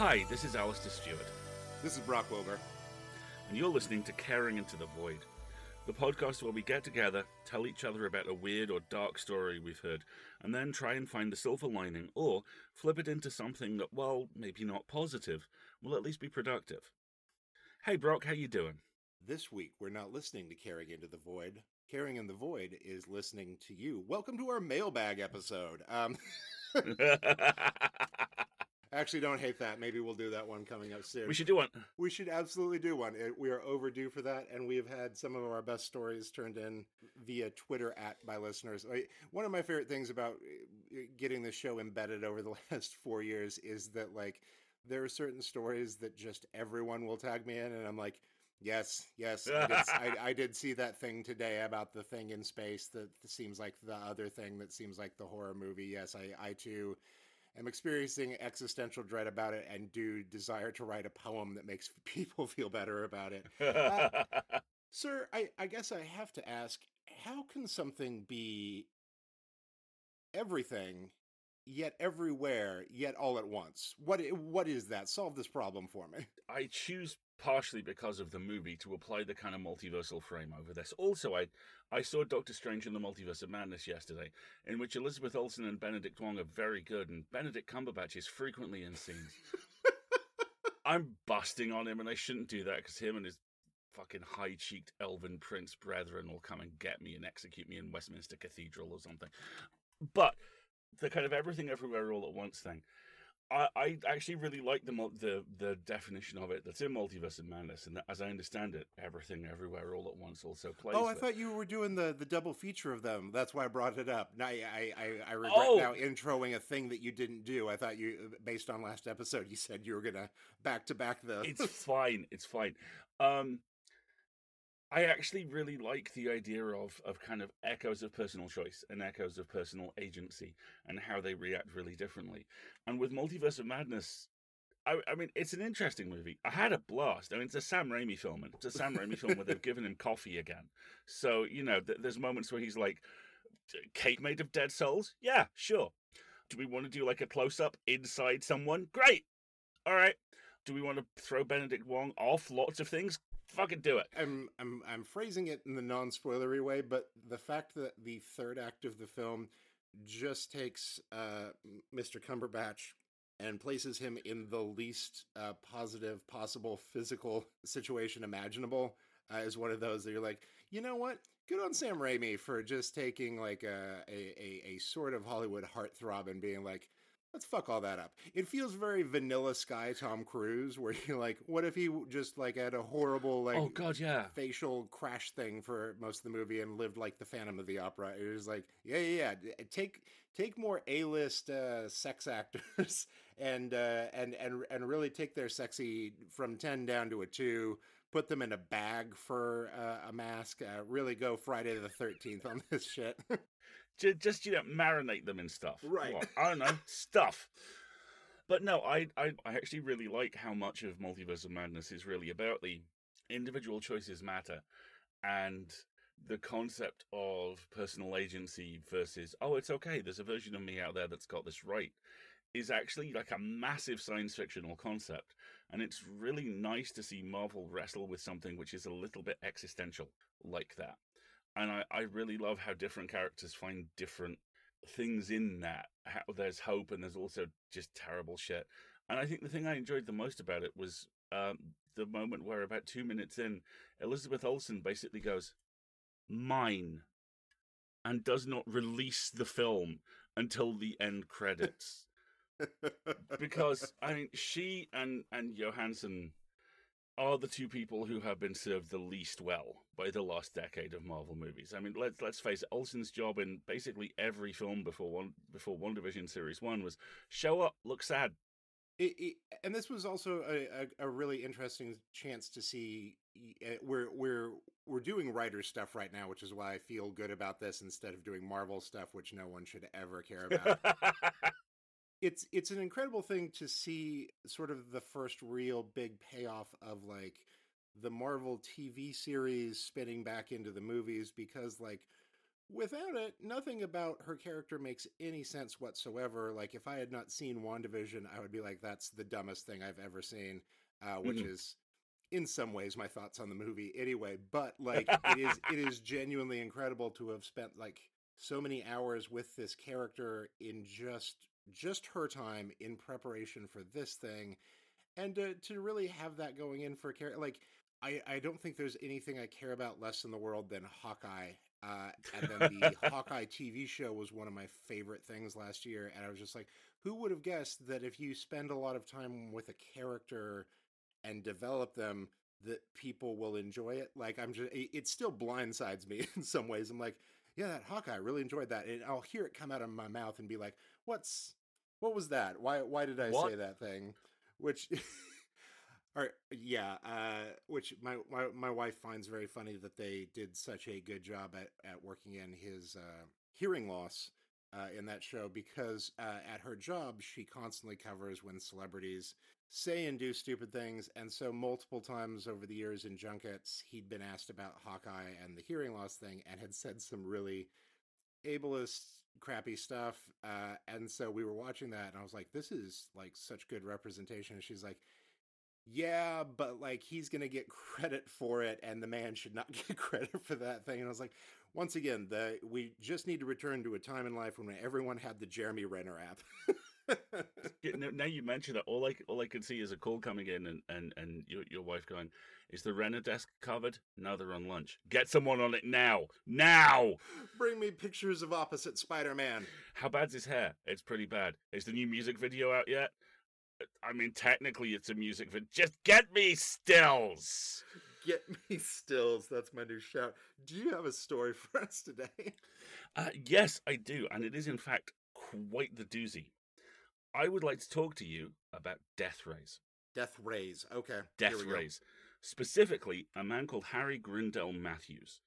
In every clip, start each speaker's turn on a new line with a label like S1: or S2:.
S1: Hi, this is Alasdair Stuart,
S2: This is Brock Wilbur.
S1: and you're listening to Caring Into the Void, the podcast where we get together, tell each other about a weird or dark story we've heard, and then try and find the silver lining or flip it into something that, well, maybe not positive, will at least be productive. Hey, Brock, how you doing?
S2: This week, we're not listening to Caring Into the Void. Caring in the Void is listening to you. Welcome to our mailbag episode. Um, actually, don't hate that. Maybe we'll do that one coming up soon.
S1: we should do one.
S2: We should absolutely do one. It- We are overdue for that, and we have had some of our best stories turned in via Twitter at by listeners. Like, One of my favorite things about uh, getting the show embedded over the last four years is that like there are certain stories that just everyone will tag me in, and I'm like, yes, yes, I did, I, I did see that thing today about the thing in space that seems like the other thing that seems like the horror movie. Yes, I, I too am experiencing existential dread about it and do desire to write a poem that makes people feel better about it. Uh, sir, I, I guess I have to ask how can something be everything, yet everywhere, yet all at once? What, what is that? Solve this problem for me.
S1: I choose partially because of the movie to apply the kind of multiversal frame over this. Also, I I saw Doctor Strange in the Multiverse of Madness yesterday, in which Elizabeth Olsen and Benedict Wong are very good, and Benedict Cumberbatch is frequently in scenes. I'm busting on him, and I shouldn't do that because him and his fucking high-cheeked elven prince brethren will come and get me and execute me in Westminster Cathedral or something. But the kind of everything everywhere all at once thing. I, I actually really like the the the definition of it that's in Multiverse of Madness, and that, as I understand it, everything everywhere all at once also plays.
S2: Oh, I
S1: with.
S2: thought you were doing the, the double feature of them. That's why I brought it up. Now, I, I, I- regret
S1: Oh.
S2: now introing a thing that you didn't do. I thought you, based on last episode, you said you were going to back to back the.
S1: it's fine. It's fine. Um, I actually really like the idea of of kind of echoes of personal choice and echoes of personal agency and how they react really differently. And with Multiverse of Madness, I, I mean, it's an interesting movie. I had a blast. I mean, it's a Sam Raimi film, and it's a Sam Raimi film where they've given him coffee again. So you know, th- there's moments where he's like, "Cake made of dead souls." Yeah, sure. Do we want to do like a close up inside someone? Great. All right. Do we want to throw Benedict Wong off lots of things? Fucking do it.
S2: I'm, I'm, I'm phrasing it in the non spoilery way, but the fact that the third act of the film just takes uh, Mr. Cumberbatch and places him in the least uh, positive possible physical situation imaginable uh, is one of those that you're like, you know what? Good on Sam Raimi for just taking like a a, a, a sort of Hollywood heartthrob and being like, let's fuck all that up. It feels very Vanilla Sky Tom Cruise, where you're like, what if he just like had a horrible like
S1: oh God, yeah.
S2: facial crash thing for most of the movie and lived like the Phantom of the Opera. It was like, yeah, yeah, yeah. Take take more A list uh, sex actors and uh, and and and really take their sexy from ten down to a two. Put them in a bag for uh, a mask. Uh, really go Friday the Thirteenth on this shit.
S1: Ju- just you know marinate them in stuff.
S2: Right.
S1: What? i don't know. Stuff. But no I, I i actually really like how much of multiverse of madness is really about the individual choices matter and the concept of personal agency versus oh it's okay there's a version of me out there that's got this right is actually like a massive science fictional concept. And it's really nice to see marvel wrestle with something which is a little bit existential like that and I, I really love how different characters find different things in that. How there's hope and there's also just terrible shit. And I think the thing I enjoyed the most about it was um, the moment where, about two minutes in, Elizabeth Olsen basically goes, "Mine," and does not release the film until the end credits. because I mean, she and and Johansson are the two people who have been served the least well by the last decade of Marvel movies. I mean, let's let's face it. Olsen's job in basically every film before one before WandaVision Series One was show up, look sad.
S2: It, it, and this was also a, a, a really interesting chance to see. uh, We're we're we're doing writer stuff right now, which is why I feel good about this instead of doing Marvel stuff, which no one should ever care about. it's it's an incredible thing to see sort of the first real big payoff of like the Marvel TV series spinning back into the movies because like without it, nothing about her character makes any sense whatsoever. Like if I had not seen WandaVision, I would be like, that's the dumbest thing I've ever seen, uh, which
S1: Mhm.
S2: is in some ways my thoughts on the movie anyway. But like it is it is genuinely incredible to have spent like so many hours with this character in just just her time in preparation for this thing and to, to really have that going in for a character like I, I don't think there's anything I care about less in the world than Hawkeye. Uh, and then the Hawkeye TV show was one of my favorite things last year. And I was just like, who would have guessed that if you spend a lot of time with a character and develop them, that people will enjoy it? Like, I'm just, it, it still blindsides me in some ways. I'm like, yeah, that Hawkeye, I really enjoyed that. And I'll hear it come out of my mouth and be like, what's, what was that? Why, why did I
S1: What?
S2: say that thing? Which, or yeah, uh, which my, my my wife finds very funny that they did such a good job at at working in his uh, hearing loss uh, in that show because uh, at her job she constantly covers when celebrities say and do stupid things, and so multiple times over the years in junkets he'd been asked about Hawkeye and the hearing loss thing and had said some really ableist crappy stuff uh and so we were watching that and i was like this is like such good representation and she's like yeah but like he's gonna get credit for it and the man should not get credit for that thing and i was like once again the we just need to return to a time in life when everyone had the jeremy renner app
S1: now- now you mention it, all I all I can see is a call coming in, and and and your your wife going, "Is the Renner desk covered? Now they're on lunch. Get someone on it now, now."
S2: bring me pictures of opposite spider-man
S1: How bad's his hair? It's pretty bad. Is the new music video out yet? Uh, I mean, technically, it's a music video. Just get me stills.
S2: get me stills that's my new shout do you have a story for us today
S1: Uh, yes, I do, and it is in fact quite the doozy. I would like to talk to you about death rays.
S2: death rays okay
S1: Death
S2: we go.
S1: rays. Specifically, a man called Harry Grindell Matthews.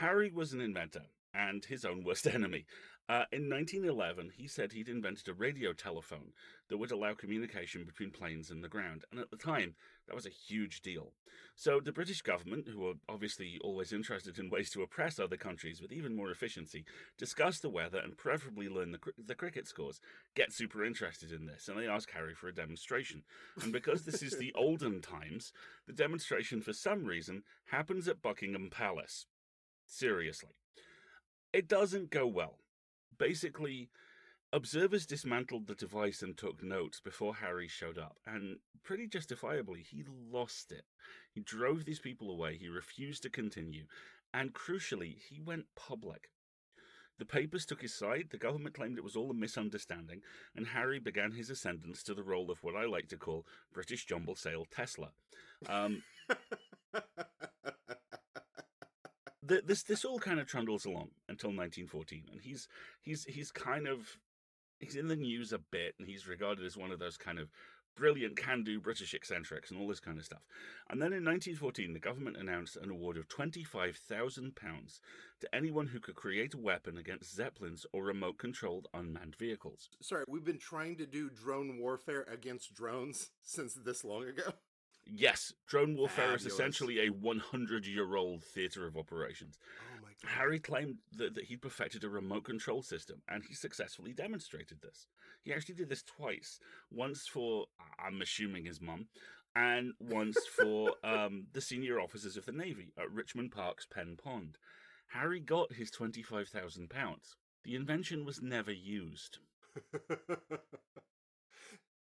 S1: Harry was an inventor and his own worst enemy. Uh, in 1911, he said he'd invented a radio telephone that would allow communication between planes and the ground, and at the time, that was a huge deal. So the British government, who were obviously always interested in ways to oppress other countries with even more efficiency, discussed the weather and preferably learn the, the cricket scores, get super interested in this, and they asked Harry for a demonstration. And because this is the olden times, the demonstration, for some reason, happens at Buckingham Palace. Seriously. It doesn't go well. Basically, observers dismantled the device and took notes before Harry showed up, and pretty justifiably, he lost it. He drove these people away, he refused to continue, and crucially, he went public. The papers took his side, the government claimed it was all a misunderstanding, and Harry began his ascendance to the role of what I like to call British jumble sale Tesla. Um, th- this this all kind of trundles along until 1914, and he's he's he's kind of he's in the news a bit, and he's regarded as one of those kind of brilliant can-do British eccentrics and all this kind of stuff. And then in 1914, the government announced an award of 25,000 pounds to anyone who could create a weapon against zeppelins or remote-controlled unmanned vehicles.
S2: Sorry, we've been trying to do drone warfare against drones since this long ago.
S1: Yes, drone warfare is essentially a 100-year-old theatre of operations.
S2: Oh my god.
S1: Harry claimed that, that he'd perfected a remote control system, and he successfully demonstrated this. He actually did this twice once for, I'm assuming, his mum, and once for um, the senior officers of the Navy at Richmond Park's Pen Pond. Harry got his £25,000. The invention was never used.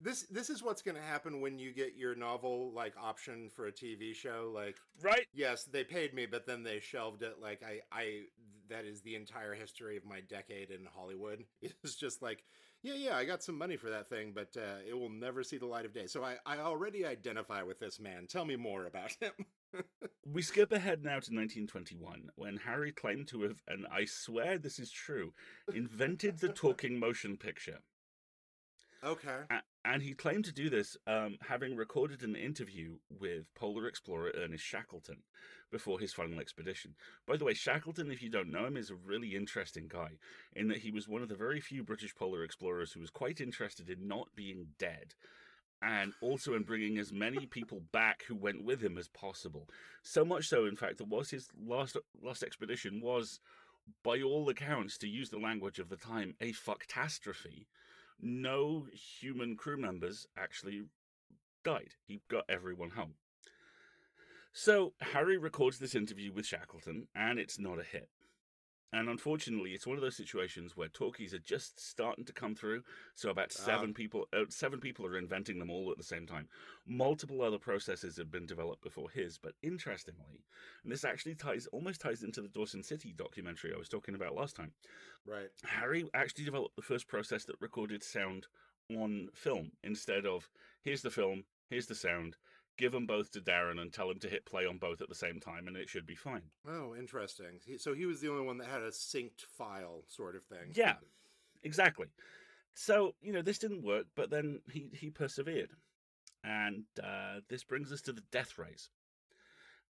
S2: this this is what's going to happen when you get your novel like option for a TV show like
S1: Right?
S2: yes they paid me but then they shelved it like I I that is the entire history of my decade in Hollywood. It's just like yeah yeah I got some money for that thing but uh, it will never see the light of day. So I I already identify with this man. Tell me more about him.
S1: We skip ahead now to 1921, when Harry claimed to have, and I swear this is true, invented the talking motion picture.
S2: okay
S1: and he claimed to do this um, having recorded an interview with polar explorer Ernest Shackleton before his final expedition. By the way, Shackleton, if you don't know him, is a really interesting guy in that he was one of the very few British polar explorers who was quite interested in not being dead. And also in bringing as many people back who went with him as possible. So much so, in fact, that was his last last expedition was by all accounts, to use the language of the time, a fucktastrophe, no human crew members actually died. He got everyone home. So Harry records this interview with Shackleton, and it's not a hit. And unfortunately, it's one of those situations where talkies are just starting to come through. So about seven
S2: Ah.
S1: people, uh, seven people are inventing them all at the same time. Multiple other processes have been developed before his, but interestingly, and this actually ties almost ties into the Dawson City documentary I was talking about last time.
S2: right.
S1: Harry actually developed the first process that recorded sound on film instead of here's the film, here's the sound, give them both to Darren and tell him to hit play on both at the same time, and it should be fine.
S2: Oh, interesting. He- So he was the only one that had a synced file sort of thing.
S1: Yeah, exactly. So you know this didn't work, but then he he persevered, and uh, this brings us to the death rays.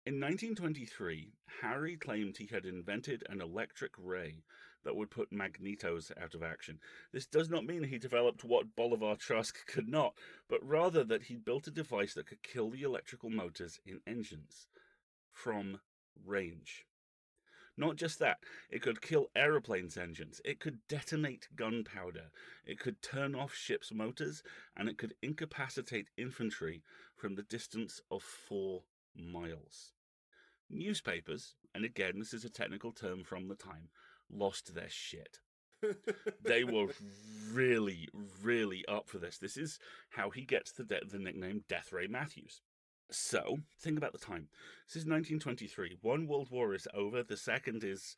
S1: In 1923, Harry claimed he had invented an electric ray that would put magnetos out of action. This does not mean he developed what Bolivar Trask could not, but rather that he built a device that could kill the electrical motors in engines from range. Not just that, it could kill aeroplanes' engines, it could detonate gunpowder, it could turn off ships' motors, and it could incapacitate infantry from the distance of four miles. Newspapers, and again, this is a technical term from the time, lost their shit. They were really, really up for this. This is how he gets the, de- the nickname Death Ray Matthews. So, think about the time. This is 1923. One world war is over, the second is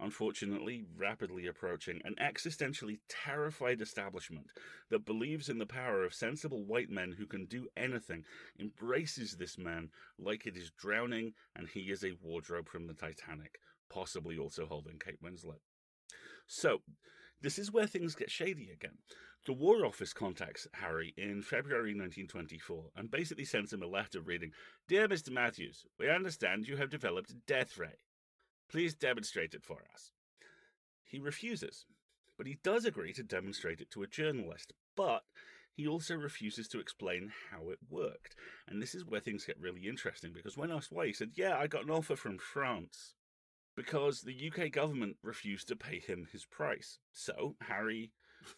S1: unfortunately rapidly approaching. An existentially terrified establishment that believes in the power of sensible white men who can do anything embraces this man like it is drowning and he is a wardrobe from the Titanic, possibly also holding Kate Winslet. So, this is where things get shady again. The War Office contacts Harry in February 1924 and basically sends him a letter reading Dear Mr. Matthews, we understand you have developed a death ray. Please demonstrate it for us. He refuses, but he does agree to demonstrate it to a journalist, but he also refuses to explain how it worked. And this is where things get really interesting because when asked why, he said, Yeah, I got an offer from France because the UK government refused to pay him his price. So Harry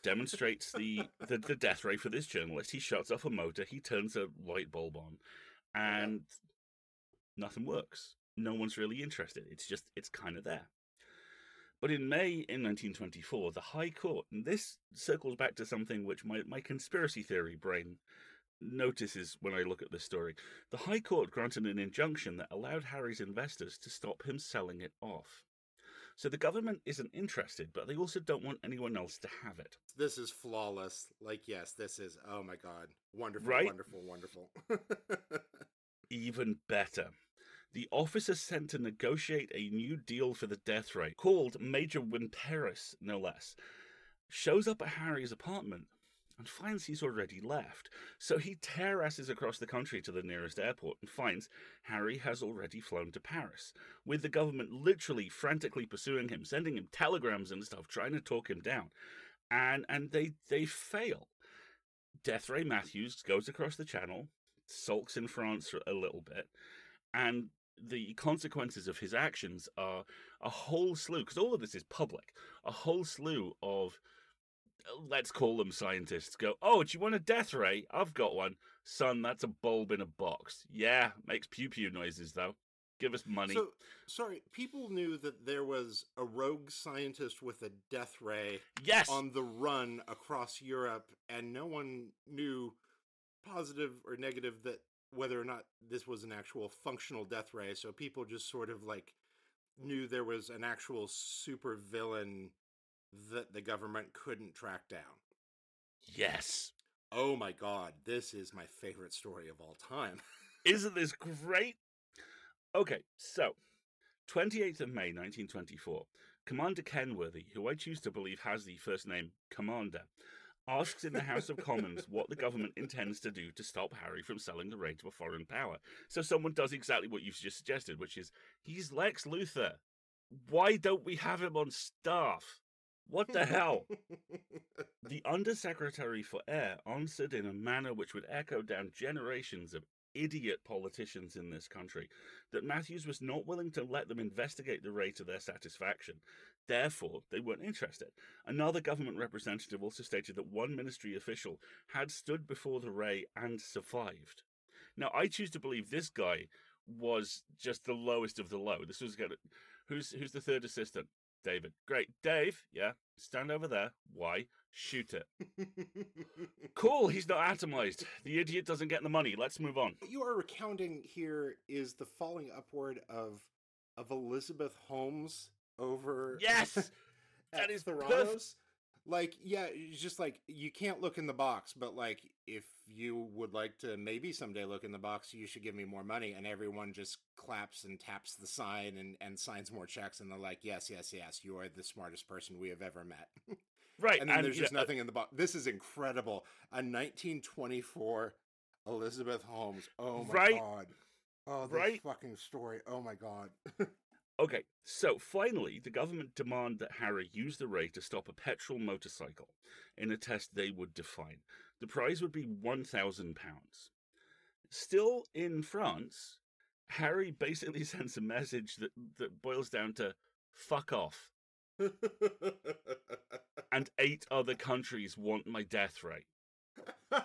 S1: demonstrates the, the, the death ray for this journalist. He shuts off a motor, he turns a light bulb on, and nothing works. No one's really interested. It's just, it's kind of there. But in May in 1924, the High Court, and this circles back to something which my, my conspiracy theory brain notices when I look at this story. The High Court granted an injunction that allowed Harry's investors to stop him selling it off. So the government isn't interested, but they also don't want anyone else to have it.
S2: This is flawless. Like, yes, this is, oh my God. Wonderful,
S1: Right?
S2: wonderful, wonderful.
S1: Even better. The officer sent to negotiate a new deal for the death ray, called Major Wimperis, no less, shows up at Harry's apartment and finds he's already left. So he terrasses across the country to the nearest airport and finds Harry has already flown to Paris, with the government literally frantically pursuing him, sending him telegrams and stuff, trying to talk him down. And and they they fail. Death Ray Matthews goes across the channel, sulks in France for a little bit, and the consequences of his actions are a whole slew, because all of this is public, a whole slew of, let's call them scientists, go, oh, do you want a death ray? I've got one. Son, that's a bulb in a box. Yeah, makes pew pew noises, though. Give us money.
S2: so, sorry, people knew that there was a rogue scientist with a death ray
S1: yes!
S2: on the run across Europe, and no one knew positive or negative that whether or not this was an actual functional death ray. So people just sort of like knew there was an actual super villain that the government couldn't track down.
S1: yes.
S2: Oh my god, this is my favorite story of all time.
S1: Isn't this great? Okay, so 28th of May 1924, Commander Kenworthy, who I choose to believe has the first name Commander, asks in the House of Commons what the government intends to do to stop Harry from selling the ray to a foreign power. So someone does exactly what you've just suggested, which is he's Lex Luthor. Why don't we have him on staff? What the hell? The Undersecretary for Air answered in a manner which would echo down generations of idiot politicians in this country that Matthews was not willing to let them investigate the Ray to their satisfaction. Therefore, they weren't interested. Another government representative also stated that one ministry official had stood before the Ray and survived. Now, I choose to believe this guy was just the lowest of the low. This was to. Who's who's the third assistant? David. Great. Dave, yeah, stand over there. Why? Shoot it. cool, he's not atomized. The idiot doesn't get the money. Let's move on.
S2: What you are recounting here is the falling upward of of Elizabeth Holmes over
S1: Yes. that is
S2: Theranos. Like, yeah, it's just like you can't look in the box, but like if you would like to maybe someday look in the box, you should give me more money. And everyone just claps and taps the sign and, and signs more checks and they're like, Yes, yes, yes, you are the smartest person we have ever met.
S1: Right.
S2: and then
S1: and,
S2: there's just
S1: yeah, uh,
S2: nothing in the box. This is incredible. A 1924 Elizabeth Holmes. Oh my
S1: Right.
S2: god. Oh, this
S1: Right.
S2: fucking story. Oh my god.
S1: Okay, so finally, the government demand that Harry use the ray to stop a petrol motorcycle in a test they would define. The prize would be £1,000. Still in France, Harry basically sends a message that, that boils down to fuck off. And eight other countries want my death ray.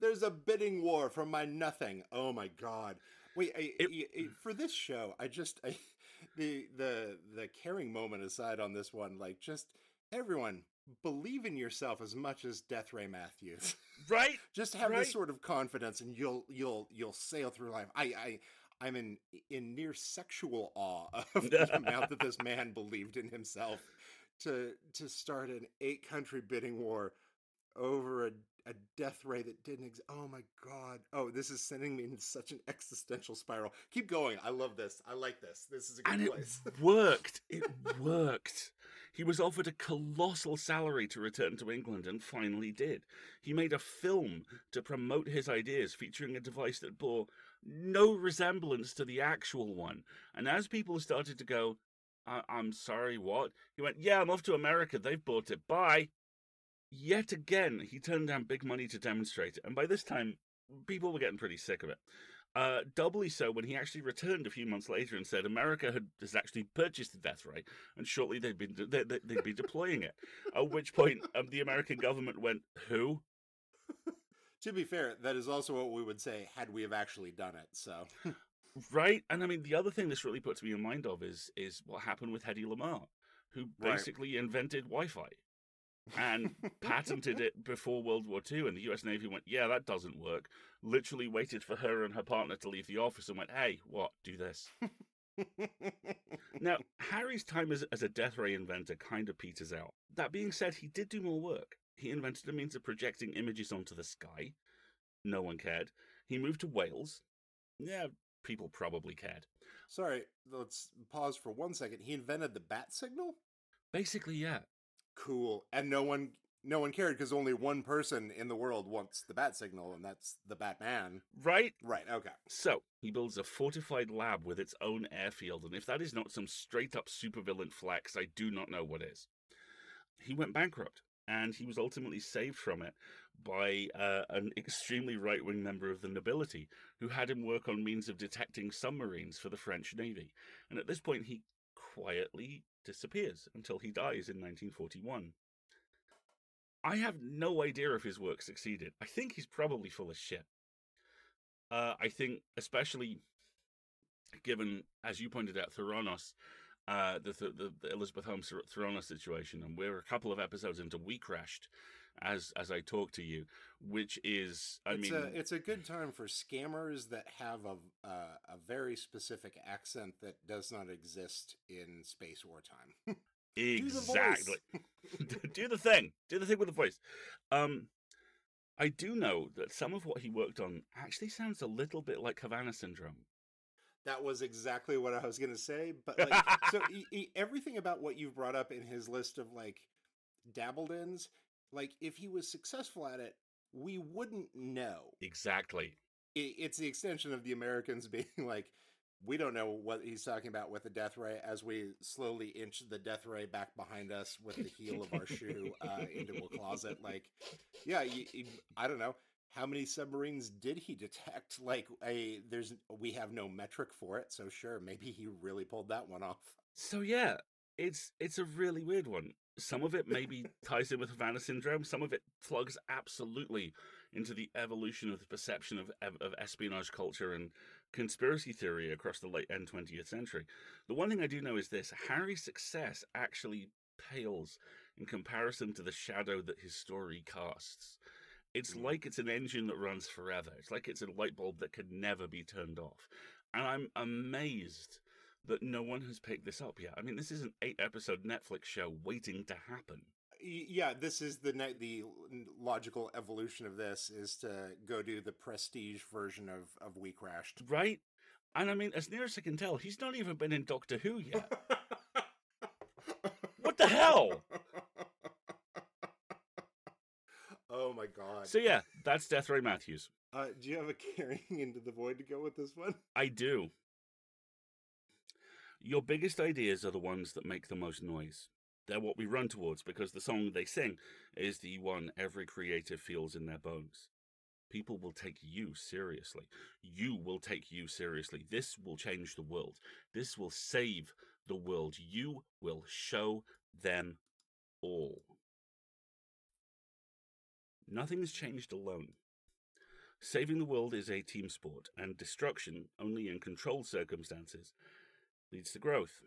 S2: There's a bidding war for my nothing. Oh my god. Wait, I,
S1: It-
S2: I- I- mm. for this show, I just I, the the the caring moment aside on this one, like just everyone believe in yourself as much as Death Ray Matthews.
S1: Right?
S2: just have
S1: Right.
S2: this sort of confidence, and you'll you'll you'll sail through life. I I. I'm in in near sexual awe of the amount that this man believed in himself to to start an eight country bidding war over a, a death ray that didn't exist. Oh my god. Oh, this is sending me into such an existential spiral. Keep going. I love this. I like this. This is a good
S1: And it
S2: place.
S1: worked. It worked. He was offered a colossal salary to return to England and finally did. He made a film to promote his ideas featuring a device that bore no resemblance to the actual one. And as people started to go, I- I'm sorry, what? He went, Yeah, I'm off to America. They've bought it. Bye. Yet again, he turned down big money to demonstrate it. And by this time, people were getting pretty sick of it. Uh, doubly so when he actually returned a few months later and said America had has actually purchased the death ray, and shortly they'd been de- they, they'd be deploying it. At which point, um, the American government went, "Who?
S2: to be fair, that is also what we would say had we have actually done it. So
S1: Right?" And I mean, the other thing this really puts me in mind of is is what happened with Hedy Lamarr, who
S2: Right.
S1: basically invented Wi-Fi and patented it before World War II. And the U.S. Navy went, "Yeah, that doesn't work." Literally waited for her and her partner to leave the office and went, "Hey, what? Do this." Now, Harry's time as, as a death ray inventor kind of peters out. That being said, he did do more work. He invented a means of projecting images onto the sky. No one cared. He moved to Wales. Yeah, people probably cared.
S2: Sorry, let's pause for one second. He invented the bat signal?
S1: Basically, yeah.
S2: Cool. And no one no one cared because only one person in the world wants the bat signal, and that's the Batman.
S1: Right?
S2: Right, okay.
S1: So, he builds a fortified lab with its own airfield, and if that is not some straight up supervillain flex, I do not know what is. He went bankrupt, and he was ultimately saved from it by uh, an extremely right wing member of the nobility who had him work on means of detecting submarines for the French Navy. And at this point, he quietly disappears until he dies in 1941. I have no idea if his work succeeded. I think he's probably full of shit. Uh, I think, especially given, as you pointed out, Theranos, uh, the, the the Elizabeth Holmes Ther- Theranos situation, and we're a couple of episodes into We Crashed, as as I talk to you, which is, I
S2: it's
S1: mean,
S2: a it's a good time for scammers that have a uh, a very specific accent that does not exist in space wartime. the voice.
S1: exactly. do the thing. Do the thing with the voice. Um, I do know that some of what he worked on actually sounds a little bit like Havana Syndrome.
S2: That was exactly what I was going to say. But like, so he, he, everything about what you've brought up in his list of like dabbled ins, like if he was successful at it, we wouldn't know.
S1: Exactly.
S2: It's the extension of the Americans being like, we don't know what he's talking about with the death ray as we slowly inch the death ray back behind us with the heel of our shoe uh, into a closet. Like, yeah, you, you- I don't know. how many submarines did he detect? Like a there's we have no metric for it, so sure, maybe he really pulled that one off.
S1: So yeah, it's it's a really weird one. Some of it maybe ties in with Havana syndrome. Some of it plugs absolutely into the evolution of the perception of of espionage culture and conspiracy theory across the late end 20th century. The one thing I do know is this: Harry's success actually pales in comparison to the shadow that his story casts. It's
S2: Mm.
S1: like it's an engine that runs forever. It's like it's a light bulb that could never be turned off. And I'm amazed that no one has picked this up yet. I mean, this is an eight episode Netflix show waiting to happen.
S2: Yeah, this is the ne- the logical evolution of this is to go do the prestige version of of We Crashed.
S1: Right? And I mean, as near as I can tell, he's not even been in Doctor Who yet. What the hell?
S2: oh my god.
S1: So yeah, that's Death Ray Matthews.
S2: Uh, do you have a carrying into the void to go with this one?
S1: I do. Your biggest ideas are the ones that make the most noise. They're what we run towards because the song they sing is the one every creative feels in their bones. People will take you seriously. You will take you seriously. This will change the world. This will save the world. You will show them all. Nothing's changed alone. Saving the world is a team sport, and destruction, only in controlled circumstances, leads to growth.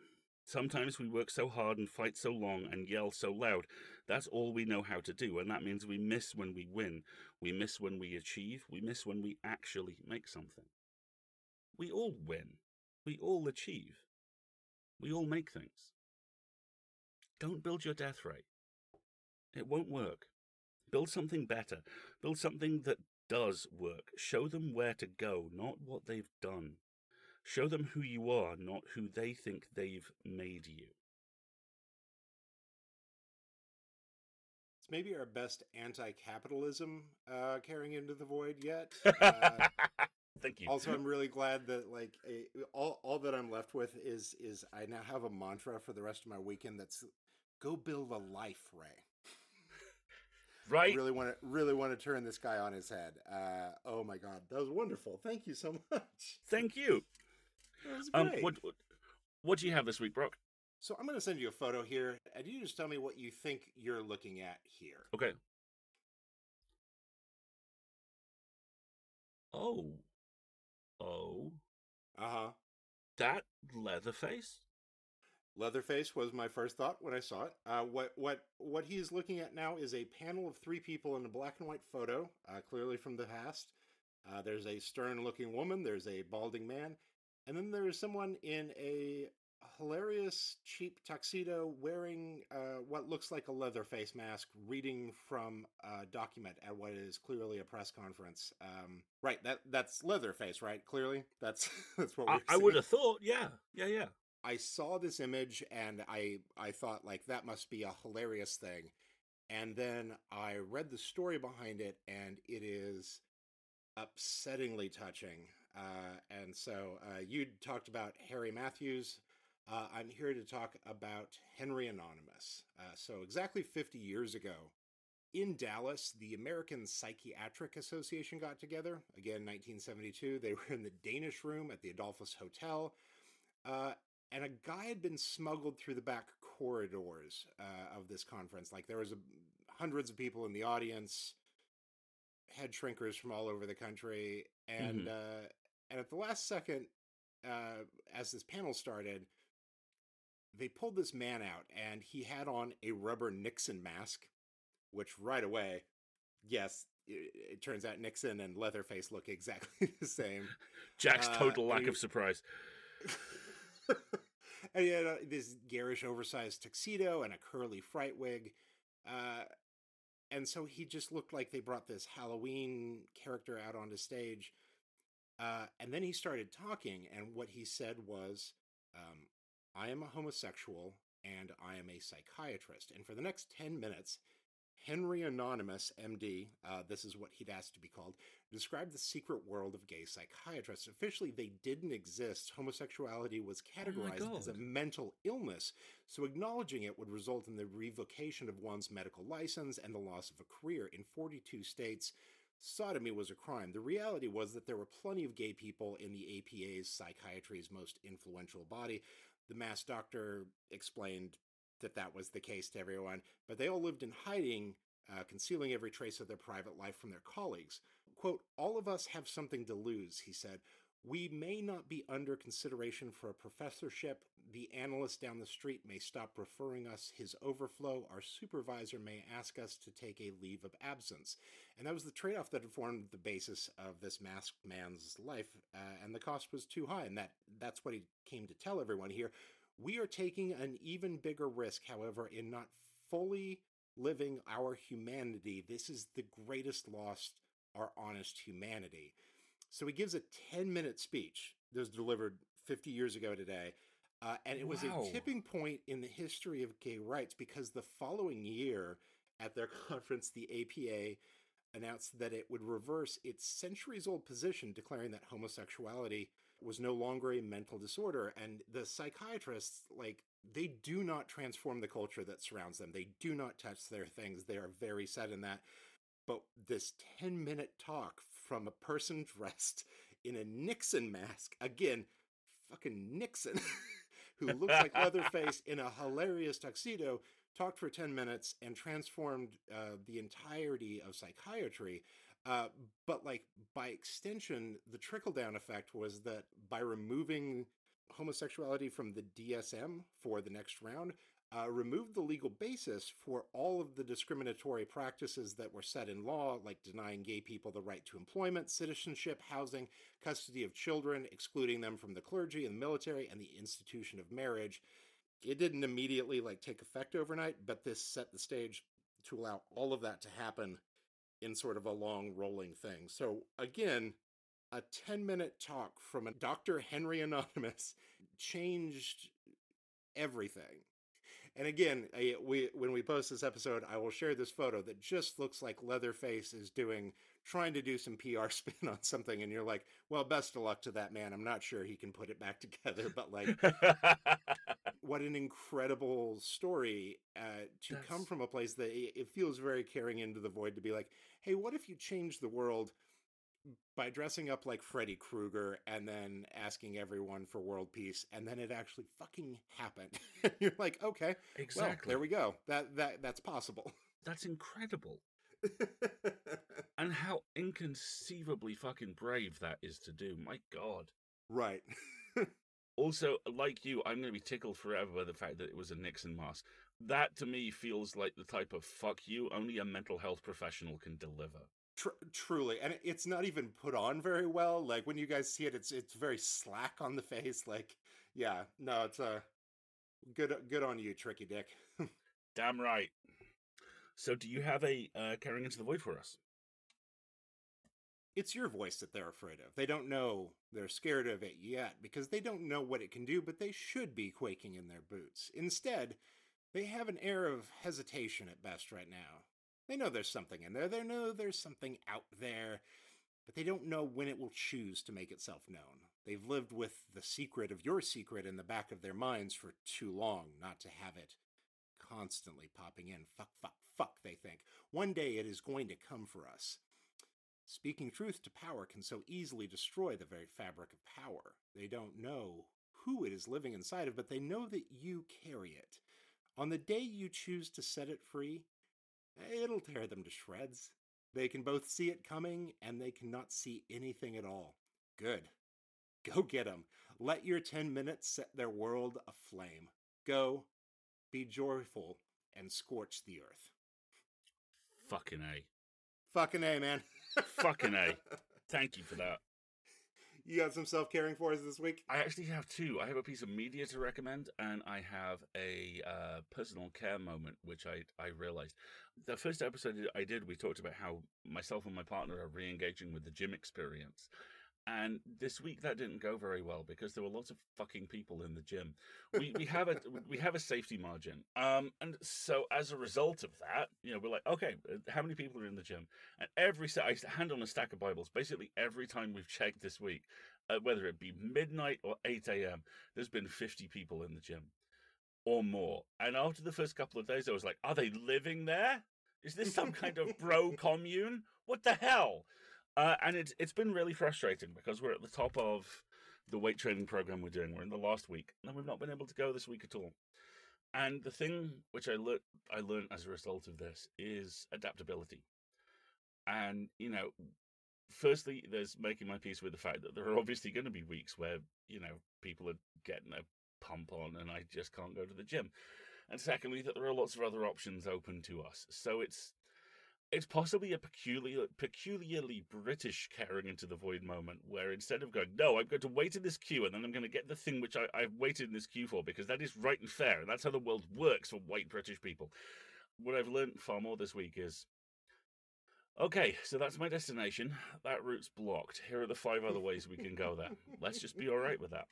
S1: Sometimes we work so hard and fight so long and yell so loud. That's all we know how to do, and that means we miss when we win. We miss when we achieve. We miss when we actually make something. We all win. We all achieve. We all make things. Don't build your death ray. It won't work. Build something better. Build something that does work. Show them where to go, not what they've done. Show them who you are, not who they think they've made you.
S2: It's maybe our best anti-capitalism uh, carrying into the void yet. Uh,
S1: Thank you.
S2: also, I'm really glad that like a, all all that I'm left with is is I now have a mantra for the rest of my weekend. That's go build a life, Ray.
S1: right?
S2: Really want to really want to turn this guy on his head. Uh, oh my god, that was wonderful. Thank you so much.
S1: Thank you.
S2: That
S1: Um, what, what what do you have this week, Brock?
S2: So I'm going to send you a photo here, and you just tell me what you think you're looking at here.
S1: Okay. Oh. Oh.
S2: Uh huh.
S1: That Leatherface?
S2: Leatherface was my first thought when I saw it. Uh, what what what he is looking at now is a panel of three people in a black and white photo, uh, clearly from the past. Uh, there's a stern-looking woman. There's a balding man, and then there is someone in a hilarious cheap tuxedo wearing uh, what looks like a leather face mask, reading from a document at what is clearly a press conference. Um, right, that that's Leatherface, right? Clearly, that's that's what
S1: I,
S2: we're
S1: I would have thought, yeah. Yeah, yeah.
S2: I saw this image and I I thought like that must be a hilarious thing. And then I read the story behind it and it is upsettingly touching. Uh, and so uh, you talked about Harry Matthews. Uh, I'm here to talk about Henry Anonymous. Uh, so exactly 50 years ago, in Dallas, the American Psychiatric Association got together. Again, 1972. They were in the Danish Room at the Adolphus Hotel. Uh, and a guy had been smuggled through the back corridors uh, of this conference. Like there was a, hundreds of people in the audience, head shrinkers from all over the country, and
S1: Mhm.
S2: uh, and at the last second, uh, as this panel started, they pulled this man out, and he had on a rubber Nixon mask, which right away, yes. It, it turns out Nixon and Leatherface look exactly the same.
S1: Jack's
S2: Uh,
S1: total lack
S2: and
S1: of surprise.
S2: and he had uh, this garish, oversized tuxedo and a curly fright wig. Uh, and so he just looked like they brought this Halloween character out onto stage. Uh, and then he started talking, and what he said was, um, I am a homosexual and I am a psychiatrist. And for the next 10 minutes, Henry Anonymous, MD, uh, this is what he'd asked to be called, described the secret world of gay psychiatrists. Officially, they didn't exist. Homosexuality was categorized as a mental illness, so acknowledging it would result in the revocation of one's medical license and the loss of a career. In 42 states, sodomy was a crime. The reality was that there were plenty of gay people in the APA's psychiatry's most influential body. The mass doctor explained that that was the case to everyone, but they all lived in hiding, uh, concealing every trace of their private life from their colleagues. Quote, All of us have something to lose, he said. We may not be under consideration for a professorship. The analyst down the street may stop referring us his overflow. Our supervisor may ask us to take a leave of absence. And that was the trade off that had formed the basis of this masked man's life. Uh, and the cost was too high. And that, that's what he came to tell everyone here. We are taking an even bigger risk, however, in not fully living our humanity. This is the greatest loss, our honest humanity. So he gives a 10 minute speech that was delivered 50 years ago today. Uh, and it was wow. a tipping point in the history of gay rights because the following year at their conference, the APA announced that it would reverse its centuries old position declaring that homosexuality was no longer a mental disorder. And the psychiatrists, like, they do not transform the culture that surrounds them. They do not touch their things. They are very set in that. But this 10 minute talk from a person dressed in a Nixon mask. Again, fucking Nixon, who looks like Leatherface in a hilarious tuxedo, talked for 10 minutes and transformed uh, the entirety of psychiatry. Uh, but, like, by extension, the trickle down effect was that by removing homosexuality from the DSM for the next round, uh, removed the legal basis for all of the discriminatory practices that were set in law, like denying gay people the right to employment, citizenship, housing, custody of children, excluding them from the clergy and the military, and the institution of marriage. It didn't immediately like take effect overnight, but this set the stage to allow all of that to happen in sort of a long rolling thing. So again, a 10 minute talk from a Dr. Henry Anonymous changed everything. And again, I, we when we post this episode, I will share this photo that just looks like Leatherface is doing trying to do some PR spin on something, and you're like, "Well, best of luck to that man. I'm not sure he can put it back together, but like, what an incredible story uh, to That's... come from a place that it feels very carrying into the void to be like, hey, what if you change the world?" By dressing up like Freddy Krueger and then asking everyone for world peace, and then it actually fucking happened. You're like, okay, exactly. Well, there we go. That that that's possible.
S1: That's incredible. and how inconceivably fucking brave that is to do. My God.
S2: Right.
S1: also, like you, I'm going to be tickled forever by the fact that it was a Nixon mask. That to me feels like the type of fuck you only a mental health professional can deliver.
S2: Tr- truly, and it's not even put on very well. Like when you guys see it, it's it's very slack on the face. Like, yeah, no, it's a uh, good good on you, Tricky Dick.
S1: Damn right. So, do you have a uh, carrying into the void for us?
S2: It's your voice that they're afraid of. They don't know they're scared of it yet because they don't know what it can do, but they should be quaking in their boots. Instead, they have an air of hesitation at best right now. They know there's something in there. They know there's something out there, but they don't know when it will choose to make itself known. They've lived with the secret of your secret in the back of their minds for too long not to have it constantly popping in. Fuck, fuck, fuck, they think. One day it is going to come for us. Speaking truth to power can so easily destroy the very fabric of power. They don't know who it is living inside of, but they know that you carry it. On the day you choose to set it free, it'll tear them to shreds. They can both see it coming and they cannot see anything at all. Good. Go get them. Let your 10 minutes set their world aflame. Go, be joyful, and scorch the earth.
S1: Fucking A.
S2: Fucking A, man.
S1: Fucking A. Thank you for that.
S2: You got some self caring for us this week?
S1: I actually have two. I have a piece of media to recommend, and I have a uh, personal care moment, which I, I realized. The first episode I did, we talked about how myself and my partner are re engaging with the gym experience. And this week that didn't go very well because there were lots of fucking people in the gym. We we have a we have a safety margin, um, and so as a result of that, you know, we're like, okay, uh, how many people are in the gym? And every set I hand on a stack of Bibles. Basically, every time we've checked this week, uh, whether it be midnight or eight a.m., there's been fifty people in the gym or more. And after the first couple of days, I was like, are they living there? Is this some kind of bro commune? What the hell? Uh, and it's it's been really frustrating because we're at the top of the weight training program we're doing. We're in the last week, and we've not been able to go this week at all. And the thing which I learned I learned as a result of this is adaptability. And you know, firstly, there's making my peace with the fact that there are obviously going to be weeks where you know people are getting a pump on, and I just can't go to the gym. And secondly, that there are lots of other options open to us. So it's it's possibly a peculiar, peculiarly British carrying into the void moment, where instead of going, no, I'm going to wait in this queue, and then I'm going to get the thing which I, I've waited in this queue for, because that is right and fair, and that's how the world works for white British people. What I've learned far more this week is, okay, so that's my destination. That route's blocked. Here are the five other ways we can go there. Let's just be all right with that.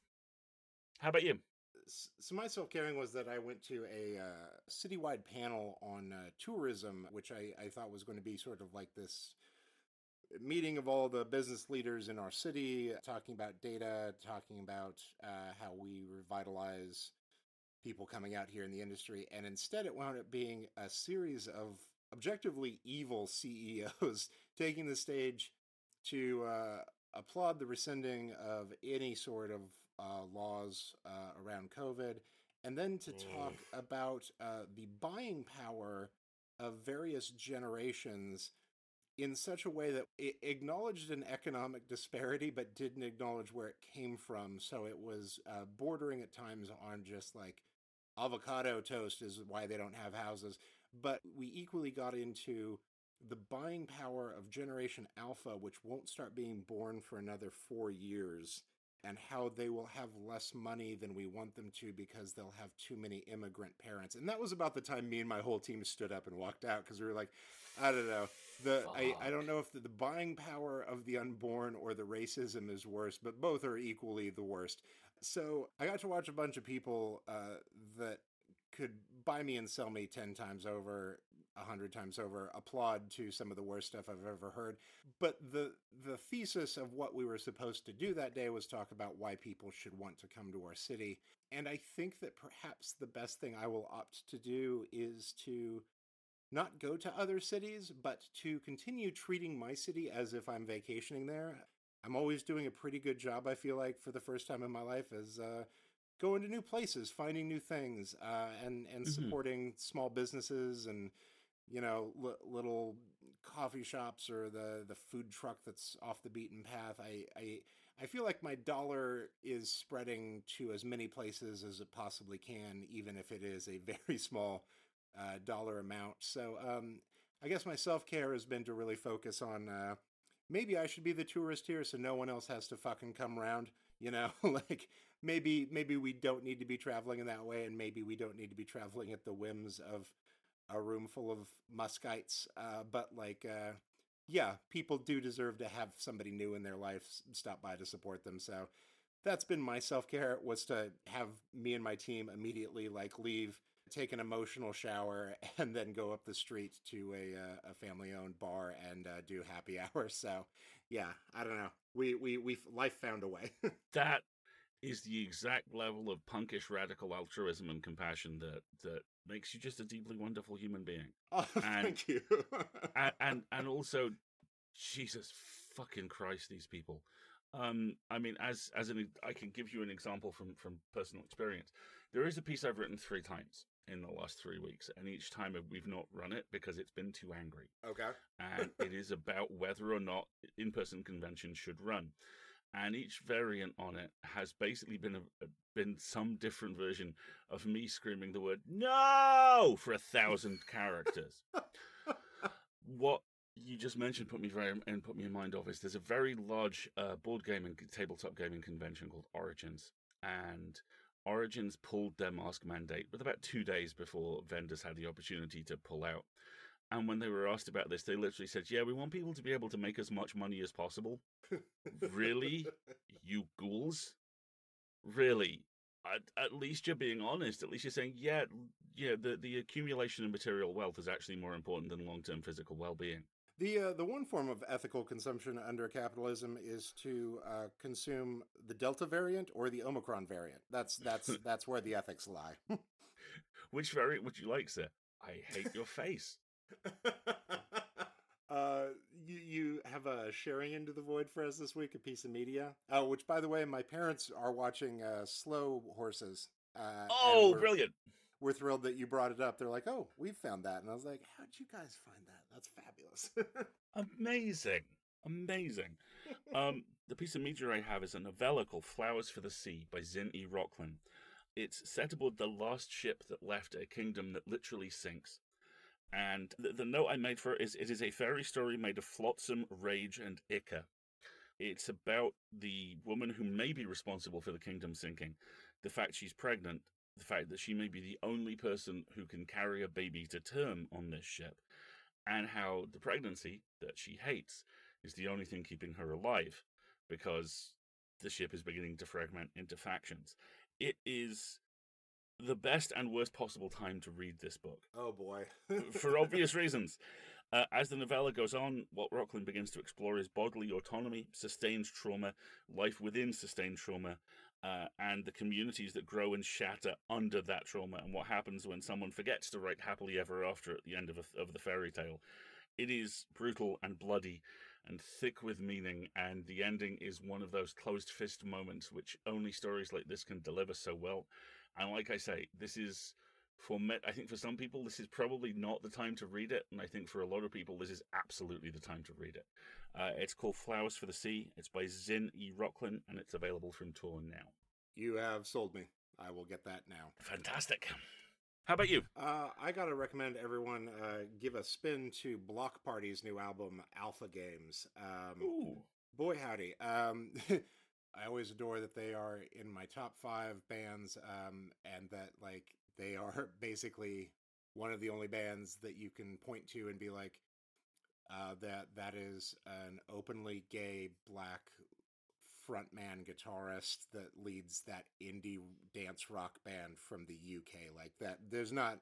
S1: How about you?
S2: So my self caring was that I went to a uh, citywide panel on uh, tourism, which I, I thought was going to be sort of like this meeting of all the business leaders in our city, talking about data, talking about uh, how we revitalize people coming out here in the industry. And instead, it wound up being a series of objectively evil CEOs taking the stage to uh, applaud the rescinding of any sort of uh, laws uh, around COVID, and then to talk about uh, the buying power of various generations in such a way that it acknowledged an economic disparity but didn't acknowledge where it came from. So it was uh, bordering at times on just like avocado toast is why they don't have houses. But we equally got into the buying power of Generation Alpha, which won't start being born for another four years and how they will have less money than we want them to because they'll have too many immigrant parents. And that was about the time me and my whole team stood up and walked out because we were like, I don't know. The I, I don't know if the, the buying power of the unborn or the racism is worse, but both are equally the worst. So I got to watch a bunch of people uh, that could buy me and sell me 10 times over a hundred times over applaud to some of the worst stuff I've ever heard. But the the thesis of what we were supposed to do that day was talk about why people should want to come to our city. And I think that perhaps the best thing I will opt to do is to not go to other cities, but to continue treating my city as if I'm vacationing there. I'm always doing a pretty good job, I feel like, for the first time in my life, as uh, going to new places, finding new things, uh, and and mm-hmm. supporting small businesses and you know l- little coffee shops or the the food truck that's off the beaten path. I I I feel like my dollar is spreading to as many places as it possibly can, even if it is a very small uh, dollar amount. So um, I guess my self care has been to really focus on. Uh, maybe I should be the tourist here, so no one else has to fucking come around. You know, like maybe maybe we don't need to be traveling in that way, and maybe we don't need to be traveling at the whims of a room full of muskites. Uh, but like, uh, yeah, people do deserve to have somebody new in their life stop by to support them. So that's been my self care was to have me and my team immediately like leave, take an emotional shower, and then go up the street to a uh, a family owned bar and uh, do happy hour. So yeah, I don't know. We we we life found a way.
S1: that is the exact level of punkish radical altruism and compassion that that makes you just a deeply wonderful human being.
S2: Oh, and, thank you.
S1: and, and and also, Jesus fucking Christ, these people. Um, I mean, as as an, I can give you an example from from personal experience. There is a piece I've written three times in the last three weeks, and each time we've not run it because it's been too angry.
S2: Okay.
S1: and it is about whether or not in-person conventions should run and each variant on it has basically been a, been some different version of me screaming the word "no" for a thousand characters. what you just mentioned put me very and put me in mind of is there's a very large uh, board and tabletop gaming convention called Origins, and Origins pulled their mask mandate with about two days before vendors had the opportunity to pull out. And when they were asked about this, they literally said, "Yeah, we want people to be able to make as much money as possible." really, you ghouls? Really? At, at, least you're being honest. At least you're saying, "Yeah, yeah." The the accumulation of material wealth is actually more important than long term physical well being.
S2: The uh, the one form of ethical consumption under capitalism is to uh, consume the Delta variant or the Omicron variant. That's that's that's where the ethics lie.
S1: Which variant would you like, sir? I hate your face.
S2: uh, you, you have a sharing into the void for us this week, a piece of media. Oh, which by the way, my parents are watching uh, Slow Horses. Uh,
S1: oh,
S2: we're,
S1: brilliant!
S2: We're thrilled that you brought it up. They're like, "Oh, we found that," and I was like, "How'd you guys find that? That's fabulous."
S1: Amazing, amazing. um, the piece of media I have is a novella called "Flowers for the Sea" by Zin E. Rocklin. It's set aboard the last ship that left a kingdom that literally sinks. And the, the note I made for it is it is a fairy story made of flotsam, rage, and ichor. It's about the woman who may be responsible for the kingdom sinking, the fact she's pregnant, the fact that she may be the only person who can carry a baby to term on this ship, and how the pregnancy that she hates is the only thing keeping her alive because the ship is beginning to fragment into factions. It is the best and worst possible time to read this book.
S2: Oh boy.
S1: for obvious reasons. Uh, as the novella goes on, what Rocklin begins to explore is bodily autonomy, sustained trauma, life within sustained trauma, uh, and the communities that grow and shatter under that trauma, and what happens when someone forgets to write happily ever after at the end of, a, of the fairy tale. It is brutal and bloody and thick with meaning, and the ending is one of those closed fist moments which only stories like this can deliver so well. And like I say, this is for me, I think for some people this is probably not the time to read it, and I think for a lot of people this is absolutely the time to read it. Uh, it's called Flowers for the Sea. It's by Zin E. Rocklin, and it's available from Tor now.
S2: You have sold me. I will get that now.
S1: Fantastic. How about you?
S2: Uh, I got to recommend everyone uh, give a spin to Bloc Party's new album, Alpha Games. Um,
S1: Ooh.
S2: Boy, howdy. Um, I always adore that they are in my top five bands, um, and that like they are basically one of the only bands that you can point to and be like, uh, that that is an openly gay black frontman guitarist that leads that indie dance rock band from the UK like that. There's not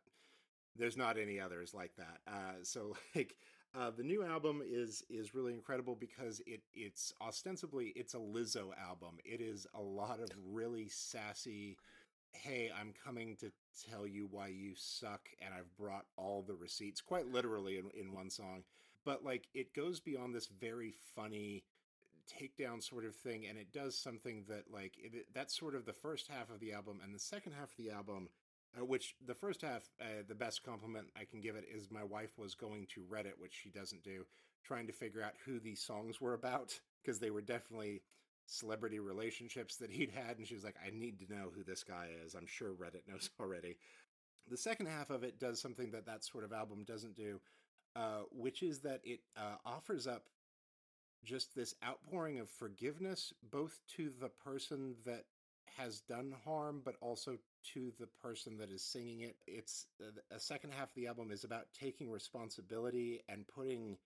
S2: there's not any others like that. Uh, so like uh, the new album is is really incredible because it it's ostensibly it's a Lizzo album. It is a lot of really sassy. Hey, I'm coming to tell you why you suck, and I've brought all the receipts, quite literally in, in one song. But like, it goes beyond this very funny takedown sort of thing, and it does something that like it, that's sort of the first half of the album, and the second half of the album uh, which the first half, uh, the best compliment I can give it is my wife was going to Reddit, which she doesn't do, trying to figure out who these songs were about because they were definitely celebrity relationships that he'd had. And she was like, I need to know who this guy is. I'm sure Reddit knows already. The second half of it does something that that sort of album doesn't do, uh, which is that it uh, offers up just this outpouring of forgiveness, both to the person that has done harm, but also to the person that is singing it. It's uh, a second half of the album is about taking responsibility and putting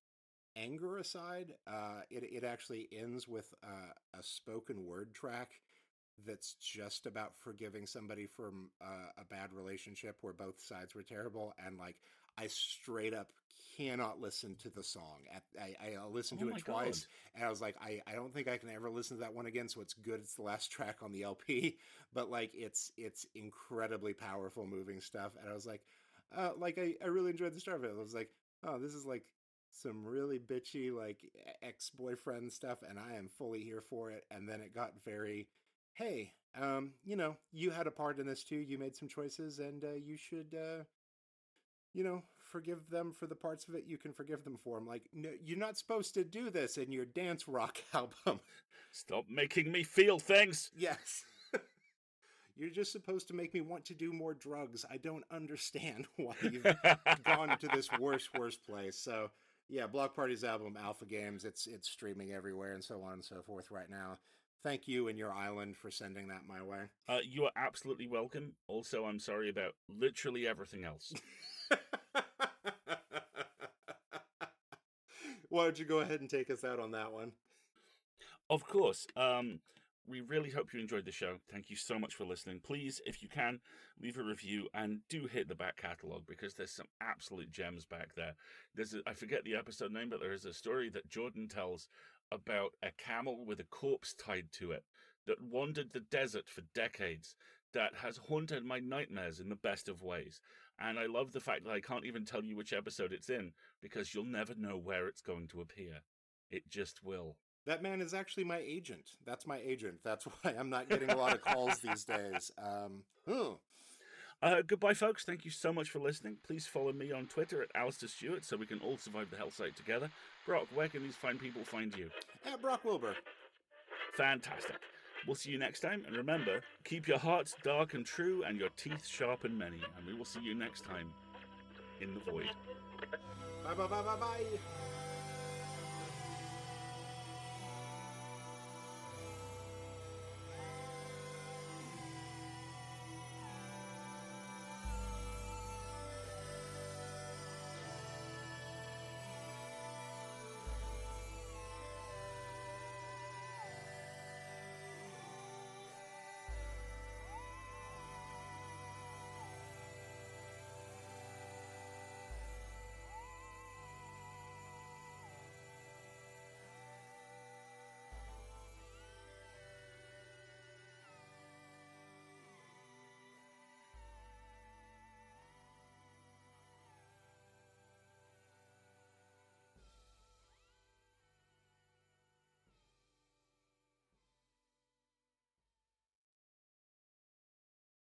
S2: anger aside. Uh, it it actually ends with uh, a spoken word track that's just about forgiving somebody from uh, a bad relationship where both sides were terrible and like I straight up cannot listen to the song. I, I listened to
S1: oh
S2: it twice,
S1: God.
S2: and I was like, I, I don't think I can ever listen to that one again. So it's good. It's the last track on the LP, but like it's it's incredibly powerful, moving stuff. And I was like, uh, like I, I really enjoyed the start of it. I was like, oh, this is like some really bitchy like ex boyfriend stuff, and I am fully here for it. And then it got very, hey, um, you know, you had a part in this too. You made some choices, and uh, you should. Uh, you know, forgive them for the parts of it you can forgive them for. I'm like, no, you're not supposed to do this in your dance rock album.
S1: Stop making me feel things.
S2: Yes. you're just supposed to make me want to do more drugs. I don't understand why you've gone to this worst, worst place. So, yeah, Bloc Party's album Alpha Games, it's it's streaming everywhere and so on and so forth right now. Thank you and your island for sending that my way.
S1: Uh, you are absolutely welcome. Also, I'm sorry about literally everything else.
S2: Why don't you go ahead and take us out on that one?
S1: Of course. Um, we really hope you enjoyed the show. Thank you so much for listening. Please, if you can, leave a review and do hit the back catalogue because there's some absolute gems back there. There's a, I forget the episode name, but there is a story that Jordan tells about a camel with a corpse tied to it that wandered the desert for decades that has haunted my nightmares in the best of ways. And I love the fact that I can't even tell you which episode it's in because you'll never know where it's going to appear. It just will.
S2: That man is actually my agent. That's my agent. That's why I'm not getting a lot of calls these days. Um, huh.
S1: Uh, goodbye, folks. Thank you so much for listening. Please follow me on Twitter at Alasdair Stuart so we can all survive the hell site together. Brock, where can these fine people find you?
S2: At Brock Wilbur.
S1: Fantastic. We'll see you next time, and remember, keep your hearts dark and true and your teeth sharp and many, and we will see you next time in the void.
S2: Bye bye bye bye bye.